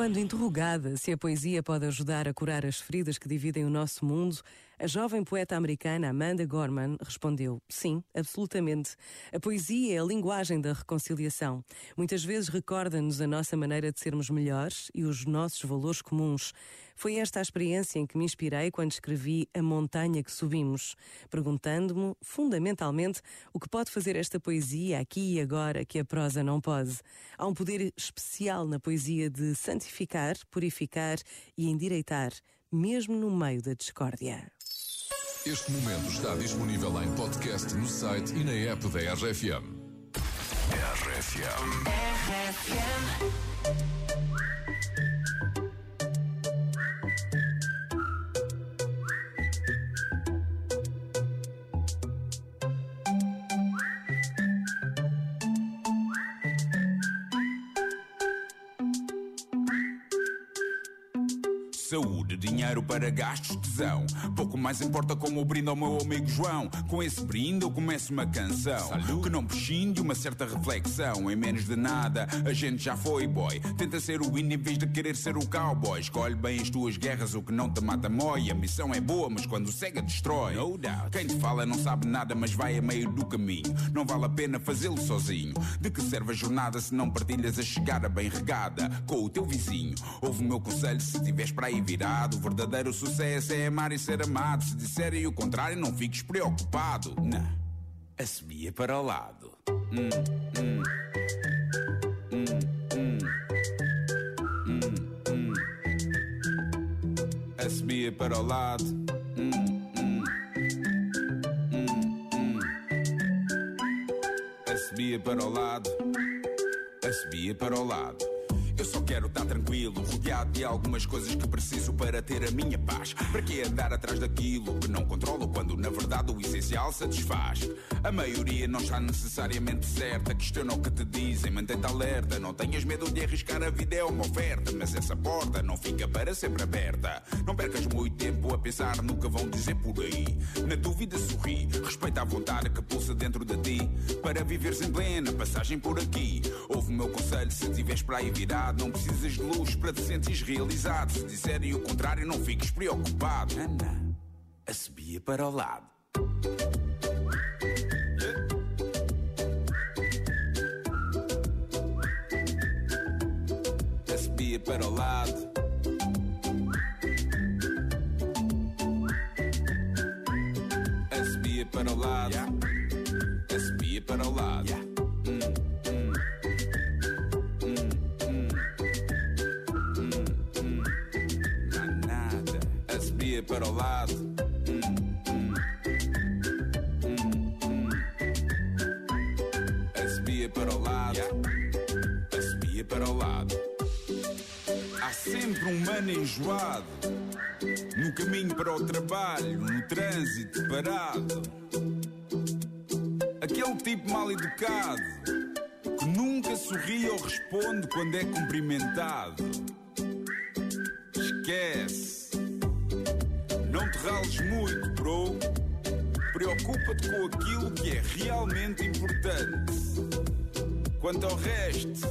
Quando interrogada se a poesia pode ajudar a curar as feridas que dividem o nosso mundo, a jovem poeta americana Amanda Gorman respondeu: sim, absolutamente. A poesia é a linguagem da reconciliação. Muitas vezes recorda-nos a nossa maneira de sermos melhores e os nossos valores comuns. Foi esta a experiência em que me inspirei quando escrevi A Montanha que Subimos, perguntando-me, fundamentalmente, o que pode fazer esta poesia aqui e agora que a prosa não pode. Há um poder especial na poesia de santificar, purificar e endireitar, mesmo no meio da discórdia. Este momento está disponível em podcast no site e na app da RFM. RFM. Saúde, dinheiro para gastos, tesão. Pouco mais importa como brinde ao meu amigo João. Com esse brinde eu começo uma canção que não prescinde uma certa reflexão. Em menos de nada, a gente já foi boy. Tenta ser o hino em vez de querer ser o cowboy. Escolhe bem as tuas guerras, o que não te mata mói. A missão é boa, mas quando cega destrói. No doubt. Quem te fala não sabe nada, mas vai a meio do caminho. Não vale a pena fazê-lo sozinho. De que serve a jornada se não partilhas a chegada bem regada com o teu vizinho? Ouve o meu conselho se tiveres para aí virado. O verdadeiro sucesso é amar e ser amado. Se disserem o contrário, não fiques preocupado. Não, assobia para o lado. Hum, hum. Hum, hum. Hum, para o lado. Assobia para o lado. Assobia para o lado. Eu só quero estar tranquilo, rodeado de algumas coisas que preciso para ter a minha paz. Para que andar atrás daquilo que não controlo quando na verdade o essencial satisfaz? A maioria não está necessariamente certa, questiona o que te dizem, mantém-te alerta. Não tenhas medo de arriscar, a vida é uma oferta, mas essa porta não fica para sempre aberta. Não percas muito tempo a pensar no que vão dizer por aí. Na dúvida, sorri, respeita a vontade que pulsa dentro de ti. Para viveres em plena passagem por aqui, ouve o meu conselho se tiveres para aí virado. Não precisas de luz para te sentires realizado. Se disserem o contrário, não fiques preocupado. Ana, assobia para o lado. Assobia para o lado. Assobia para o lado. Assobia para o lado. Hum, hum. Não há nada. Assobia para o lado. Hum, hum. Hum, hum. Assobia para o lado. Assobia para o lado. Sempre um mano enjoado. No caminho para o trabalho, no trânsito parado. Aquele tipo mal educado que nunca sorri ou responde quando é cumprimentado. Esquece. Não te rales muito, bro. Preocupa-te com aquilo que é realmente importante. Quanto ao resto,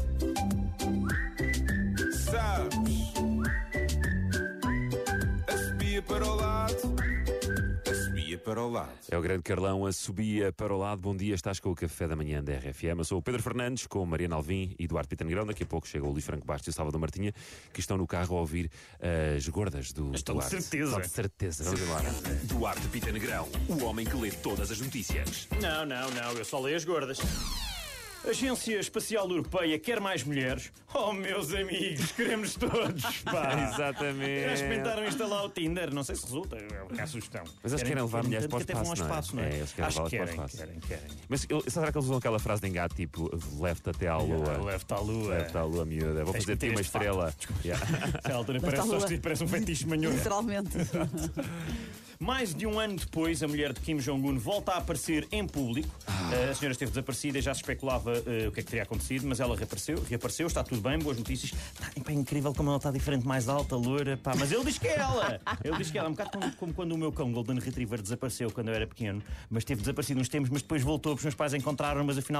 Assobia para o lado. Para o lado. É o grande Carlão, a subia para o lado. Bom dia, estás com o café da manhã da RFM. Eu sou o Pedro Fernandes, com Mariana Alvim e Eduardo Pita Negrão. Daqui a pouco chega o Luís Franco Bastos e o Salvador Martinha, que estão no carro a ouvir as gordas do de Duarte. certeza. Estão de certeza. Vamos embora. Duarte Pita Negrão, o homem que lê todas as notícias. Não, não, não, eu só leio as gordas. Agência Espacial Europeia quer mais mulheres? Oh, meus amigos, queremos todos, pá. Exatamente. Já experimentaram instalar o Tinder? Não sei se resulta, é a sugestão. Mas eles querem levar mulheres para o que espaço, não é? espaço, não é? É, eles querem Acho que levá-las querem, para o espaço. querem, querem. Mas ele- será que eles usam aquela frase de engate tipo leve-te até à lua? Leve-te à lua. Leve-te à lua, miúda. Vou Tens fazer que te uma estrela. Yeah. A altura parece, só parece um fetiche manhoso. Literalmente. Mais de um ano depois, a mulher de Kim Jong-un volta a aparecer em público. Ah. a senhora esteve desaparecida e já se especulava eh, o que é que teria acontecido, mas ela reapareceu, reapareceu, está tudo bem, boas notícias. Pá, é incrível como ela está diferente, mais alta, loura, pá, mas ele diz que é ela! Ele diz que é ela, um bocado como, como quando o meu cão Golden Retriever desapareceu quando eu era pequeno, mas teve desaparecido uns tempos, mas depois voltou, porque os meus pais encontraram, mas afinal